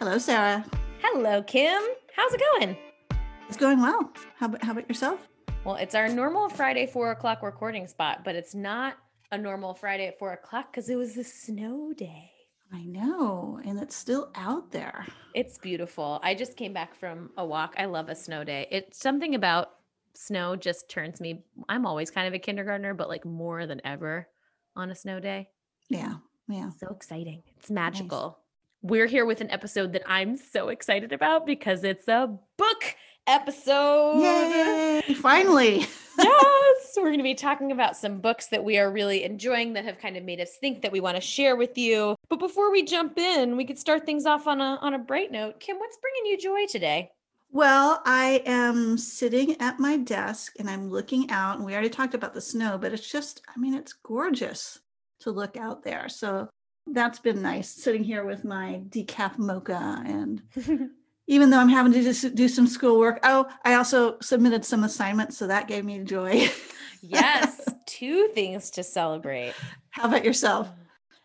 Hello, Sarah. Hello, Kim. How's it going? It's going well. How about, how about yourself? Well, it's our normal Friday four o'clock recording spot, but it's not a normal Friday at four o'clock because it was a snow day. I know, and it's still out there. It's beautiful. I just came back from a walk. I love a snow day. It's something about snow just turns me. I'm always kind of a kindergartner, but like more than ever on a snow day. Yeah, yeah. So exciting. It's magical. We're here with an episode that I'm so excited about because it's a book episode. Yay! Finally. yes. We're going to be talking about some books that we are really enjoying that have kind of made us think that we want to share with you. But before we jump in, we could start things off on a on a bright note. Kim, what's bringing you joy today? Well, I am sitting at my desk and I'm looking out, and we already talked about the snow, but it's just, I mean, it's gorgeous to look out there. So that's been nice sitting here with my decaf mocha and even though I'm having to just do some schoolwork. Oh, I also submitted some assignments, so that gave me joy. yes, two things to celebrate. How about yourself?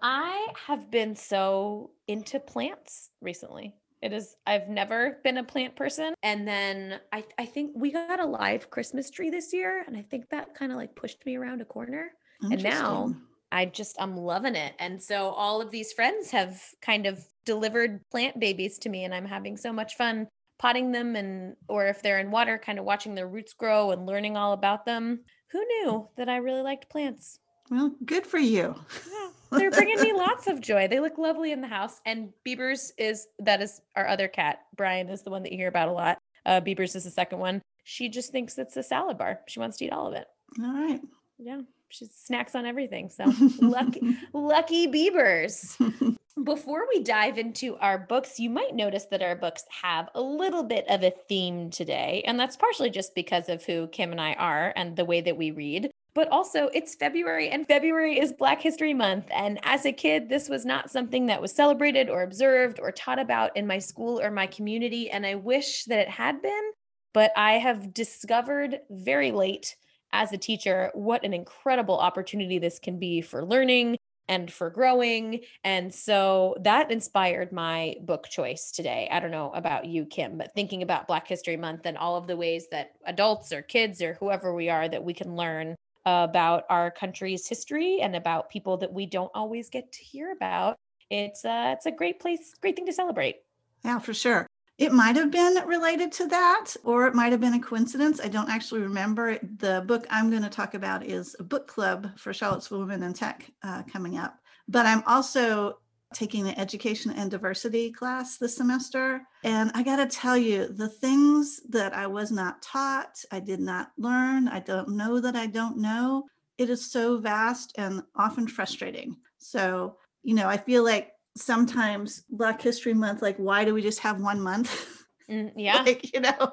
I have been so into plants recently. It is I've never been a plant person and then I I think we got a live Christmas tree this year and I think that kind of like pushed me around a corner. And now I just I'm loving it. And so all of these friends have kind of delivered plant babies to me and I'm having so much fun potting them and or if they're in water kind of watching their roots grow and learning all about them. Who knew that I really liked plants? Well, good for you. Yeah, they're bringing me lots of joy. They look lovely in the house. And Beavers is that is our other cat. Brian is the one that you hear about a lot. Uh, Beavers is the second one. She just thinks it's a salad bar. She wants to eat all of it. All right. Yeah she snacks on everything. So lucky, lucky beavers. Before we dive into our books, you might notice that our books have a little bit of a theme today. And that's partially just because of who Kim and I are and the way that we read. But also, it's February, and February is Black History Month. And as a kid, this was not something that was celebrated or observed or taught about in my school or my community. And I wish that it had been. But I have discovered very late as a teacher what an incredible opportunity this can be for learning and for growing. And so that inspired my book choice today. I don't know about you, Kim, but thinking about Black History Month and all of the ways that adults or kids or whoever we are that we can learn about our country's history and about people that we don't always get to hear about. It's uh, it's a great place, great thing to celebrate. Yeah, for sure. It might have been related to that, or it might have been a coincidence. I don't actually remember. The book I'm going to talk about is a book club for Charlottesville Women in Tech uh, coming up. But I'm also taking the education and diversity class this semester. And I got to tell you, the things that I was not taught, I did not learn, I don't know that I don't know, it is so vast and often frustrating. So, you know, I feel like sometimes Black History Month, like, why do we just have one month? Mm, yeah. like, you know,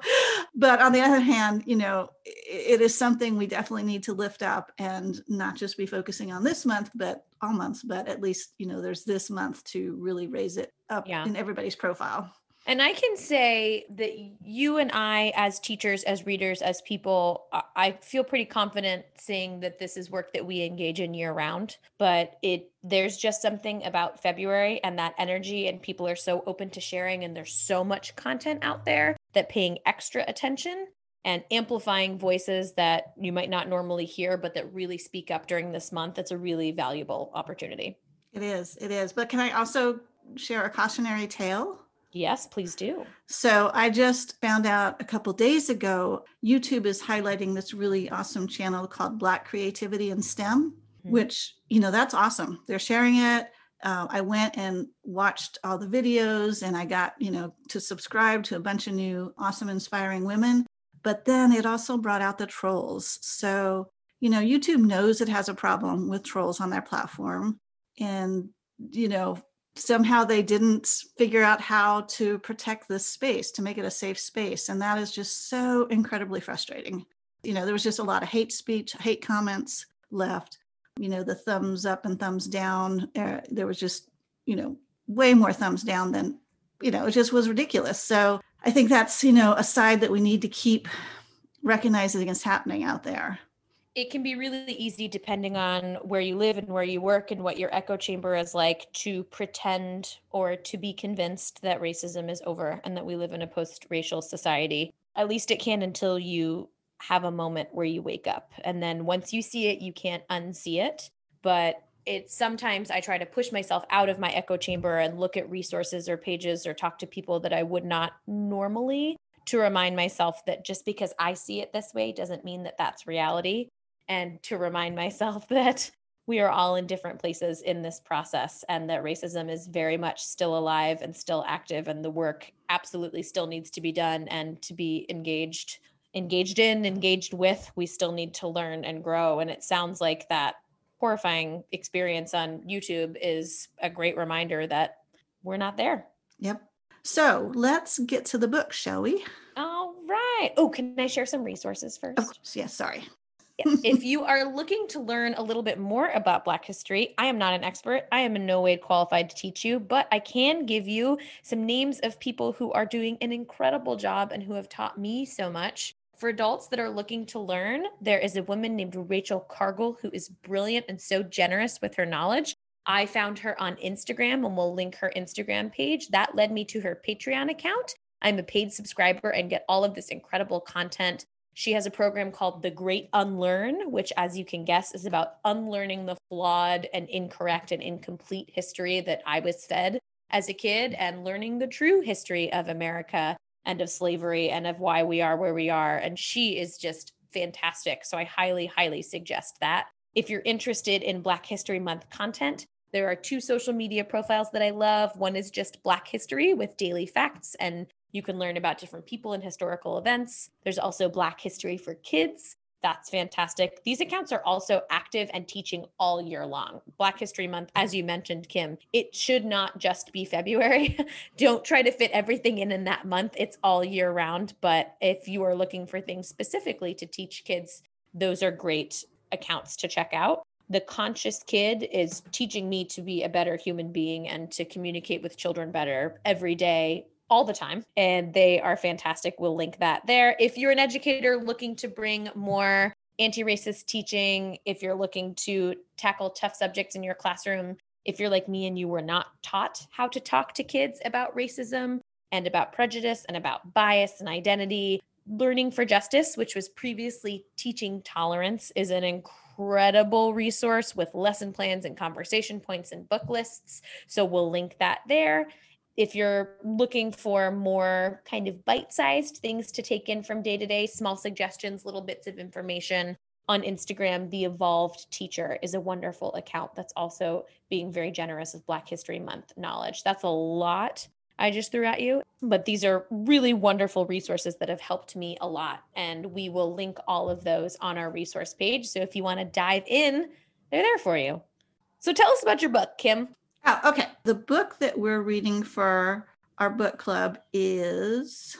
but on the other hand, you know, it, it is something we definitely need to lift up and not just be focusing on this month, but all months, but at least, you know, there's this month to really raise it up yeah. in everybody's profile. And I can say that you and I, as teachers, as readers, as people, I feel pretty confident saying that this is work that we engage in year round. But it there's just something about February and that energy, and people are so open to sharing, and there's so much content out there that paying extra attention and amplifying voices that you might not normally hear, but that really speak up during this month. It's a really valuable opportunity. It is. It is. But can I also share a cautionary tale? Yes, please do. So I just found out a couple days ago YouTube is highlighting this really awesome channel called Black Creativity in STEM, mm-hmm. which, you know, that's awesome. They're sharing it. Uh, I went and watched all the videos and I got, you know, to subscribe to a bunch of new awesome, inspiring women. But then it also brought out the trolls. So, you know, YouTube knows it has a problem with trolls on their platform. And, you know, somehow they didn't figure out how to protect this space to make it a safe space. And that is just so incredibly frustrating. You know there was just a lot of hate speech hate comments left you know the thumbs up and thumbs down. Uh, there was just you know way more thumbs down than you know it just was ridiculous. So i think that's you know a side that we need to keep recognizing is happening out there it can be really easy depending on where you live and where you work and what your echo chamber is like to pretend or to be convinced that racism is over and that we live in a post-racial society. At least it can until you have a moment where you wake up. And then once you see it you can't unsee it. But it's sometimes I try to push myself out of my echo chamber and look at resources or pages or talk to people that I would not normally to remind myself that just because I see it this way doesn't mean that that's reality and to remind myself that we are all in different places in this process and that racism is very much still alive and still active and the work absolutely still needs to be done and to be engaged engaged in engaged with we still need to learn and grow and it sounds like that horrifying experience on YouTube is a great reminder that we're not there. Yep. So let's get to the book, shall we? All right. Oh, can I share some resources first? Of course. Yes. Sorry if you are looking to learn a little bit more about Black history, I am not an expert. I am in no way qualified to teach you, but I can give you some names of people who are doing an incredible job and who have taught me so much. For adults that are looking to learn, there is a woman named Rachel Cargle who is brilliant and so generous with her knowledge. I found her on Instagram and we'll link her Instagram page. That led me to her Patreon account. I'm a paid subscriber and get all of this incredible content she has a program called The Great Unlearn, which, as you can guess, is about unlearning the flawed and incorrect and incomplete history that I was fed as a kid and learning the true history of America and of slavery and of why we are where we are. And she is just fantastic. So I highly, highly suggest that. If you're interested in Black History Month content, there are two social media profiles that I love. One is just Black History with daily facts and you can learn about different people and historical events. There's also Black History for Kids. That's fantastic. These accounts are also active and teaching all year long. Black History Month, as you mentioned, Kim, it should not just be February. Don't try to fit everything in in that month. It's all year round. But if you are looking for things specifically to teach kids, those are great accounts to check out. The Conscious Kid is teaching me to be a better human being and to communicate with children better every day, all the time and they are fantastic. We'll link that there. If you're an educator looking to bring more anti racist teaching, if you're looking to tackle tough subjects in your classroom, if you're like me and you were not taught how to talk to kids about racism and about prejudice and about bias and identity, Learning for Justice, which was previously Teaching Tolerance, is an incredible resource with lesson plans and conversation points and book lists. So we'll link that there if you're looking for more kind of bite sized things to take in from day to day, small suggestions, little bits of information on Instagram, The Evolved Teacher is a wonderful account that's also being very generous with Black History Month knowledge. That's a lot I just threw at you, but these are really wonderful resources that have helped me a lot. And we will link all of those on our resource page. So if you want to dive in, they're there for you. So tell us about your book, Kim. Oh, okay. The book that we're reading for our book club is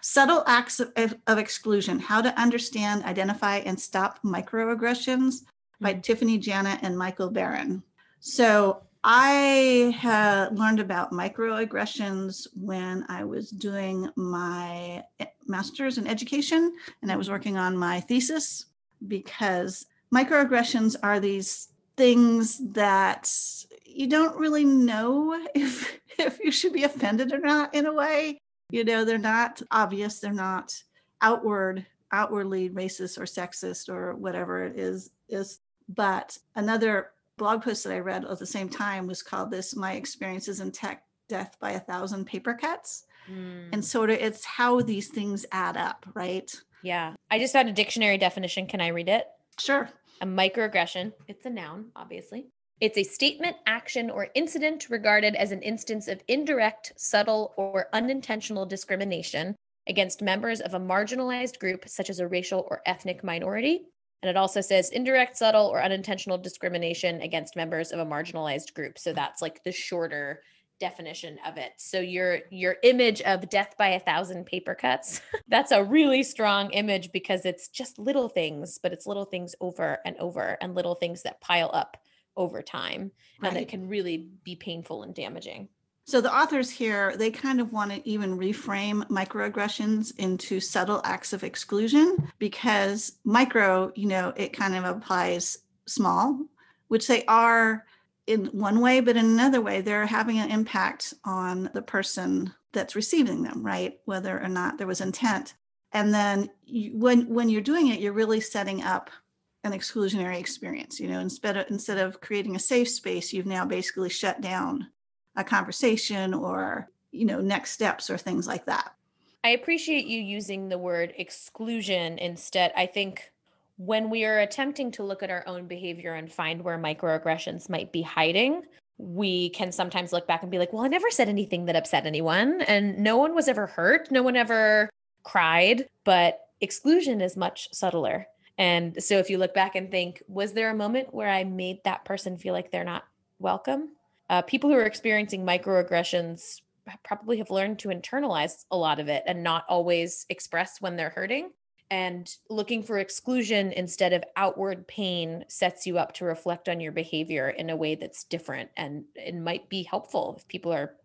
Subtle Acts of, of Exclusion How to Understand, Identify, and Stop Microaggressions by mm-hmm. Tiffany Jana and Michael Baran. So I learned about microaggressions when I was doing my master's in education and I was working on my thesis because microaggressions are these things that you don't really know if if you should be offended or not in a way. You know they're not obvious they're not outward outwardly racist or sexist or whatever it is is but another blog post that i read at the same time was called this my experiences in tech death by a thousand paper cuts. Mm. and sort of it's how these things add up right? Yeah. I just found a dictionary definition. Can i read it? Sure. A microaggression. It's a noun obviously it's a statement, action, or incident regarded as an instance of indirect, subtle, or unintentional discrimination against members of a marginalized group, such as a racial or ethnic minority. And it also says indirect, subtle, or unintentional discrimination against members of a marginalized group. So that's like the shorter definition of it. So your your image of death by a thousand paper cuts, that's a really strong image because it's just little things, but it's little things over and over and little things that pile up over time right. and that can really be painful and damaging. So the authors here, they kind of want to even reframe microaggressions into subtle acts of exclusion because micro, you know, it kind of applies small, which they are in one way, but in another way, they're having an impact on the person that's receiving them, right? Whether or not there was intent. And then you, when when you're doing it, you're really setting up an exclusionary experience. You know, instead of instead of creating a safe space, you've now basically shut down a conversation or you know next steps or things like that. I appreciate you using the word exclusion instead. I think when we are attempting to look at our own behavior and find where microaggressions might be hiding we can sometimes look back and be like well i never said anything that upset anyone and no one was ever hurt. No one ever cried but exclusion is much subtler and so if you look back and think was there a moment where i made that person feel like they're not welcome uh, people who are experiencing microaggressions probably have learned to internalize a lot of it and not always express when they're hurting. And looking for exclusion instead of outward pain sets you up to reflect on your behavior in a way that's different. And it might be helpful if people are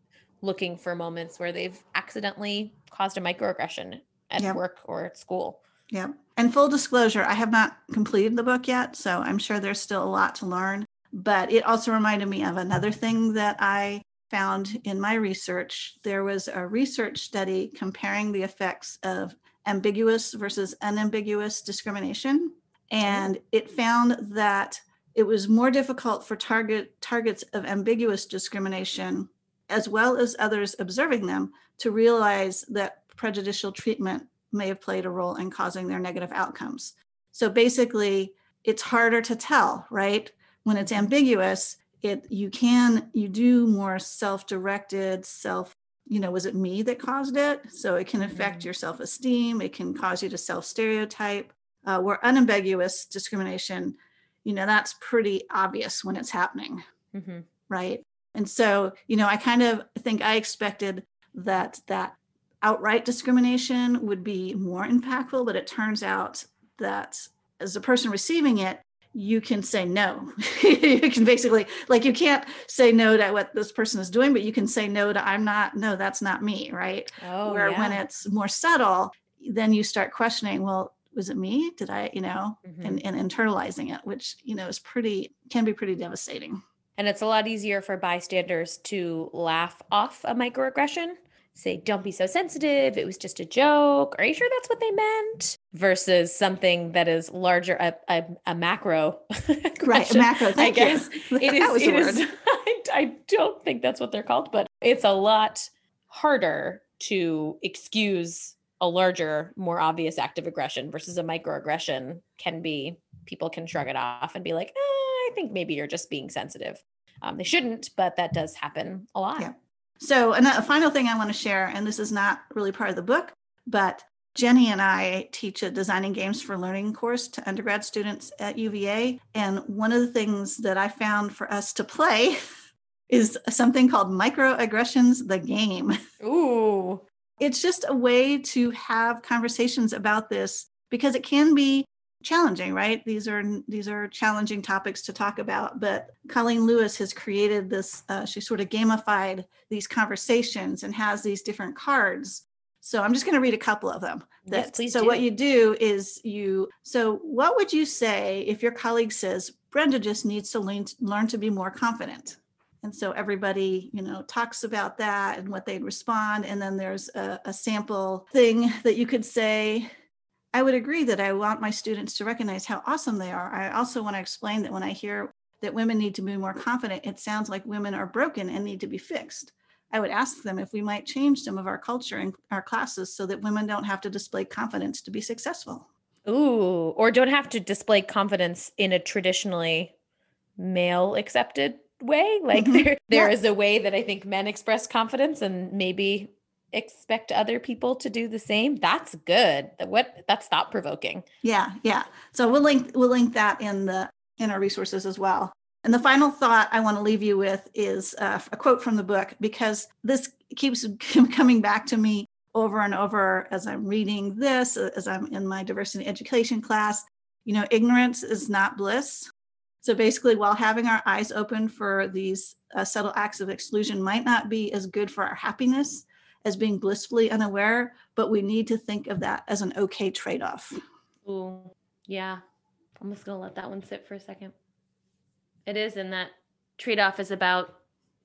looking for moments where they've accidentally caused a microaggression at work or at school. Yeah. And full disclosure, I have not completed the book yet. So I'm sure there's still a lot to learn. But it also reminded me of another thing that I found in my research. There was a research study comparing the effects of ambiguous versus unambiguous discrimination. And it found that it was more difficult for target targets of ambiguous discrimination as well as others observing them to realize that prejudicial treatment may have played a role in causing their negative outcomes. So basically, it's harder to tell, right? when it's ambiguous it you can you do more self-directed self you know was it me that caused it so it can affect mm-hmm. your self-esteem it can cause you to self-stereotype uh, where unambiguous discrimination you know that's pretty obvious when it's happening mm-hmm. right and so you know i kind of think i expected that that outright discrimination would be more impactful but it turns out that as a person receiving it you can say no. you can basically, like, you can't say no to what this person is doing, but you can say no to, I'm not, no, that's not me, right? Oh, Where yeah. when it's more subtle, then you start questioning, well, was it me? Did I, you know, mm-hmm. and, and internalizing it, which, you know, is pretty, can be pretty devastating. And it's a lot easier for bystanders to laugh off a microaggression say, don't be so sensitive. It was just a joke. Are you sure that's what they meant? Versus something that is larger, a, a, a macro. right. A macro. I guess. It is, it is I, I don't think that's what they're called, but it's a lot harder to excuse a larger, more obvious act of aggression versus a microaggression can be, people can shrug it off and be like, eh, I think maybe you're just being sensitive. Um, they shouldn't, but that does happen a lot. Yeah. So, a final thing I want to share, and this is not really part of the book, but Jenny and I teach a designing games for learning course to undergrad students at UVA. And one of the things that I found for us to play is something called Microaggressions the Game. Ooh. It's just a way to have conversations about this because it can be challenging right? These are these are challenging topics to talk about but colleen lewis has created this uh, she sort of gamified these conversations and has these different cards. So i'm just going to read a couple of them that, yes, please so do. what you do is you so what would you say if your colleague says brenda just needs to learn, learn to be more confident. And so everybody you know talks about that and what they'd respond and then there's a, a sample thing that you could say I would agree that I want my students to recognize how awesome they are. I also want to explain that when I hear that women need to be more confident, it sounds like women are broken and need to be fixed. I would ask them if we might change some of our culture and our classes so that women don't have to display confidence to be successful. Ooh, or don't have to display confidence in a traditionally male accepted way. Like mm-hmm. there, there yeah. is a way that I think men express confidence, and maybe expect other people to do the same that's good. What that's thought provoking yeah yeah. So we'll link we'll link that in the in our resources as well. And the final thought i want to leave you with is uh, a quote from the book because this keeps coming back to me over and over as i'm reading this as i'm in my diversity education class. You know ignorance is not bliss. So basically, while having our eyes open for these uh, subtle acts of exclusion might not be as good for our happiness as being blissfully unaware, but we need to think of that as an okay trade off. Ooh, yeah. I'm just going to let that one sit for a second. It is, and that trade off is about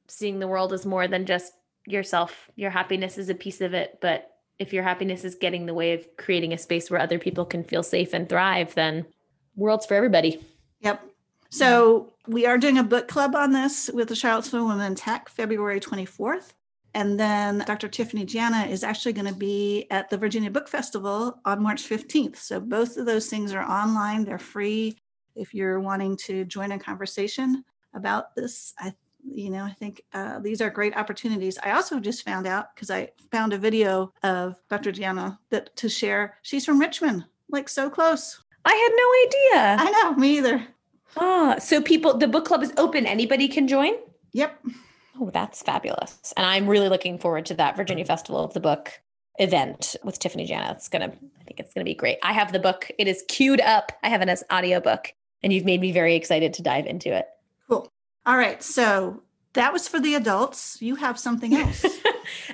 seeing the world as more than just yourself. Your happiness is a piece of it, but if your happiness is getting in the way of creating a space where other people can feel safe and thrive, then world's for everybody. Yep. So we are doing a book club on this with the Charlottesville Women in Tech February 24th. And then Dr. Tiffany Jana is actually going to be at the Virginia Book Festival on March 15th. So both of those things are online, they're free. If you're wanting to join a conversation about this, I you know, I think uh, these are great opportunities. I also just found out because I found a video of Dr. Jana that to share. She's from Richmond, like so close. I had no idea. I know, me either. Ah, so people, the book club is open. Anybody can join. Yep. Oh, that's fabulous. And I'm really looking forward to that Virginia Festival of the Book event with Tiffany Jana. It's gonna, I think it's gonna be great. I have the book. It is queued up. I have it as audiobook, and you've made me very excited to dive into it. Cool. All right. So that was for the adults. You have something else.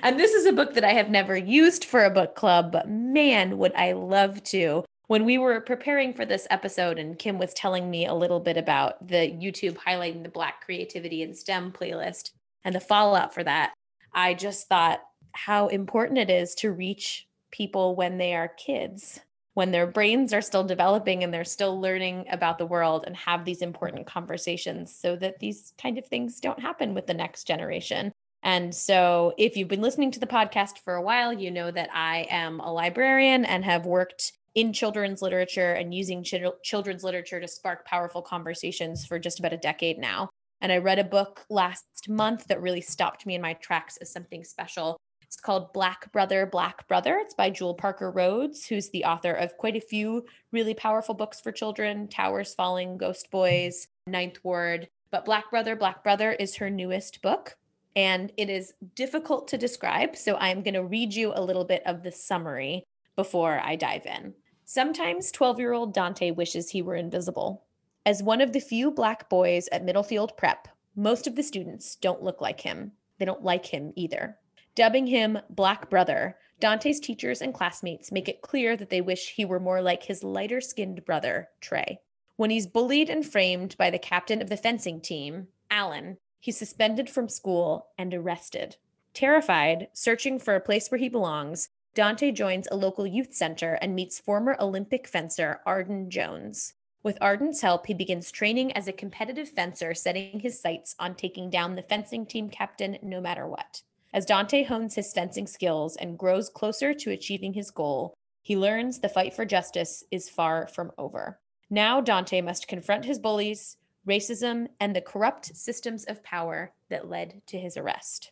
and this is a book that I have never used for a book club, but man, would I love to. When we were preparing for this episode, and Kim was telling me a little bit about the YouTube highlighting the Black creativity in STEM playlist and the fallout for that, I just thought how important it is to reach people when they are kids when their brains are still developing and they're still learning about the world and have these important conversations so that these kind of things don't happen with the next generation. And so, if you've been listening to the podcast for a while, you know that I am a librarian and have worked in children's literature and using ch- children's literature to spark powerful conversations for just about a decade now. And I read a book last month that really stopped me in my tracks as something special. It's called Black Brother, Black Brother. It's by Jewell Parker Rhodes, who's the author of quite a few really powerful books for children Towers Falling, Ghost Boys, Ninth Ward. But Black Brother, Black Brother is her newest book, and it is difficult to describe. So I'm going to read you a little bit of the summary before I dive in. Sometimes 12 year old Dante wishes he were invisible. As one of the few Black boys at Middlefield Prep, most of the students don't look like him. They don't like him either. Dubbing him Black Brother, Dante's teachers and classmates make it clear that they wish he were more like his lighter skinned brother, Trey. When he's bullied and framed by the captain of the fencing team, Alan, he's suspended from school and arrested. Terrified, searching for a place where he belongs, Dante joins a local youth center and meets former Olympic fencer Arden Jones. With Arden's help, he begins training as a competitive fencer, setting his sights on taking down the fencing team captain no matter what. As Dante hones his fencing skills and grows closer to achieving his goal, he learns the fight for justice is far from over. Now, Dante must confront his bullies, racism, and the corrupt systems of power that led to his arrest.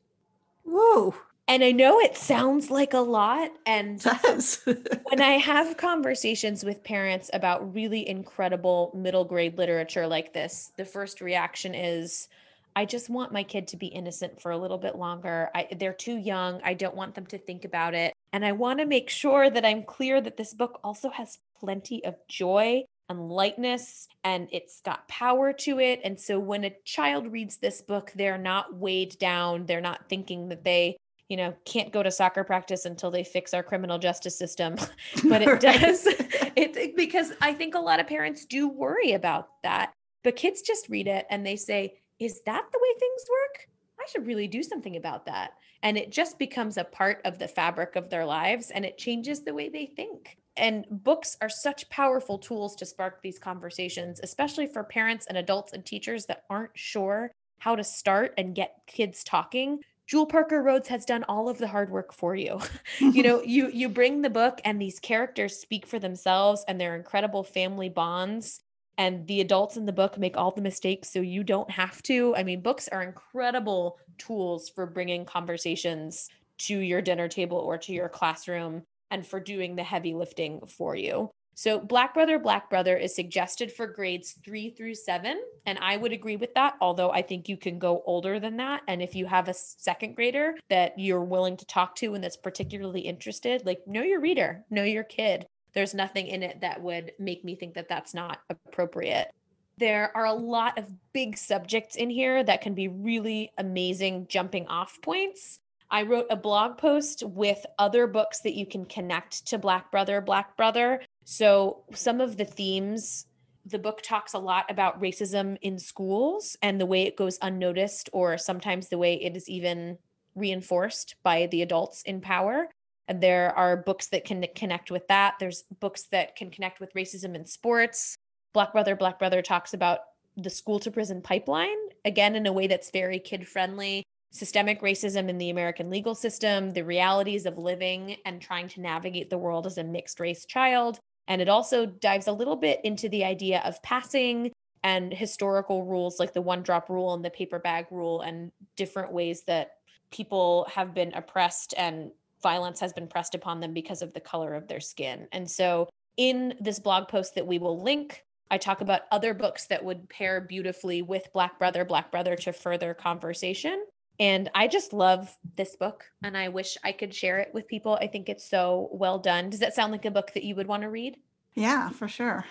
Whoa. And I know it sounds like a lot. And when I have conversations with parents about really incredible middle grade literature like this, the first reaction is, I just want my kid to be innocent for a little bit longer. I, they're too young. I don't want them to think about it. And I want to make sure that I'm clear that this book also has plenty of joy and lightness and it's got power to it. And so when a child reads this book, they're not weighed down. They're not thinking that they, you know, can't go to soccer practice until they fix our criminal justice system. but it does it because I think a lot of parents do worry about that. But kids just read it and they say, is that the way things work? I should really do something about that. And it just becomes a part of the fabric of their lives and it changes the way they think. And books are such powerful tools to spark these conversations, especially for parents and adults and teachers that aren't sure how to start and get kids talking. Jewell Parker Rhodes has done all of the hard work for you. you know, you you bring the book and these characters speak for themselves and their incredible family bonds and the adults in the book make all the mistakes so you don't have to. I mean, books are incredible tools for bringing conversations to your dinner table or to your classroom and for doing the heavy lifting for you. So, Black Brother, Black Brother is suggested for grades three through seven. And I would agree with that, although I think you can go older than that. And if you have a second grader that you're willing to talk to and that's particularly interested, like know your reader, know your kid there's nothing in it that would make me think that that's not appropriate. There are a lot of big subjects in here that can be really amazing jumping off points. I wrote a blog post with other books that you can connect to Black Brother, Black Brother. So, some of the themes, the book talks a lot about racism in schools and the way it goes unnoticed, or sometimes the way it is even reinforced by the adults in power. And there are books that can connect with that. There's books that can connect with racism in sports. Black Brother, Black Brother talks about the school to prison pipeline, again, in a way that's very kid friendly systemic racism in the American legal system, the realities of living and trying to navigate the world as a mixed race child. And it also dives a little bit into the idea of passing and historical rules like the one drop rule and the paper bag rule and different ways that people have been oppressed and violence has been pressed upon them because of the color of their skin. And so in this blog post that we will link, I talk about other books that would pair beautifully with Black Brother, Black Brother to further conversation. And I just love this book and I wish I could share it with people. I think it's so well done. Does that sound like a book that you would want to read? Yeah, for sure.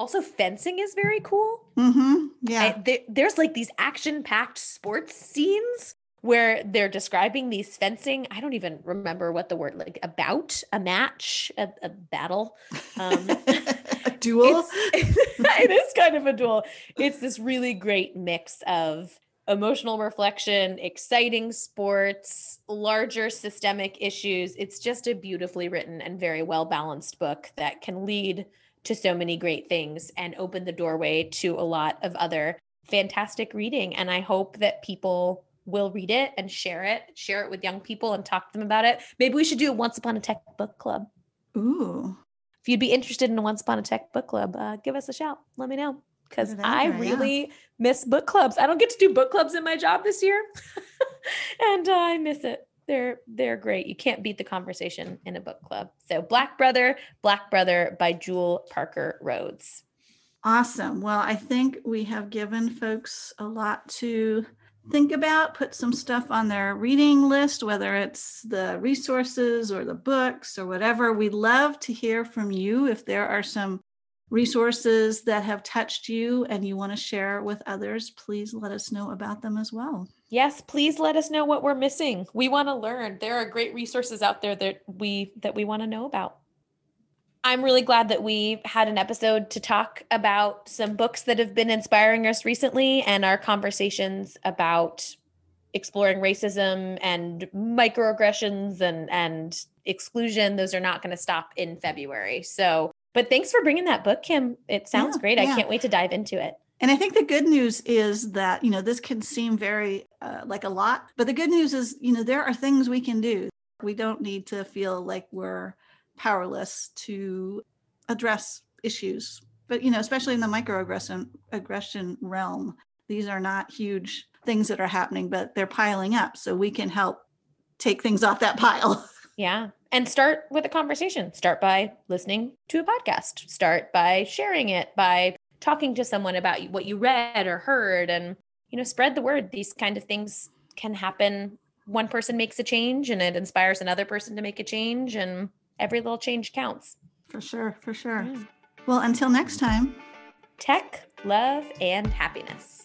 Also, fencing is very cool. Mm-hmm. Yeah. I, there, there's like these action packed sports scenes where they're describing these fencing. I don't even remember what the word like about a match, a, a battle, um, a duel. it is kind of a duel. It's this really great mix of emotional reflection, exciting sports, larger systemic issues. It's just a beautifully written and very well balanced book that can lead to so many great things and open the doorway to a lot of other fantastic reading. And I hope that people will read it and share it, share it with young people and talk to them about it. Maybe we should do a Once Upon a Tech book club. Ooh. If you'd be interested in a Once Upon a Tech book club, uh, give us a shout. Let me know because I really yeah. miss book clubs. I don't get to do book clubs in my job this year, and uh, I miss it. They're they're great. You can't beat the conversation in a book club. So Black Brother, Black Brother by Jewell Parker Rhodes. Awesome. Well, I think we have given folks a lot to think about, put some stuff on their reading list, whether it's the resources or the books or whatever. We'd love to hear from you if there are some resources that have touched you and you want to share with others, please let us know about them as well. Yes, please let us know what we're missing. We want to learn. There are great resources out there that we that we want to know about. I'm really glad that we had an episode to talk about some books that have been inspiring us recently and our conversations about exploring racism and microaggressions and and exclusion those are not going to stop in February. So but thanks for bringing that book, Kim. It sounds yeah, great. I can't wait to dive into it. And I think the good news is that, you know, this can seem very uh, like a lot, but the good news is, you know, there are things we can do. We don't need to feel like we're powerless to address issues. But, you know, especially in the microaggression aggression realm, these are not huge things that are happening, but they're piling up. So we can help take things off that pile. Yeah and start with a conversation. Start by listening to a podcast. Start by sharing it, by talking to someone about what you read or heard and you know, spread the word. These kind of things can happen. One person makes a change and it inspires another person to make a change and every little change counts. For sure, for sure. Yeah. Well, until next time, tech, love, and happiness.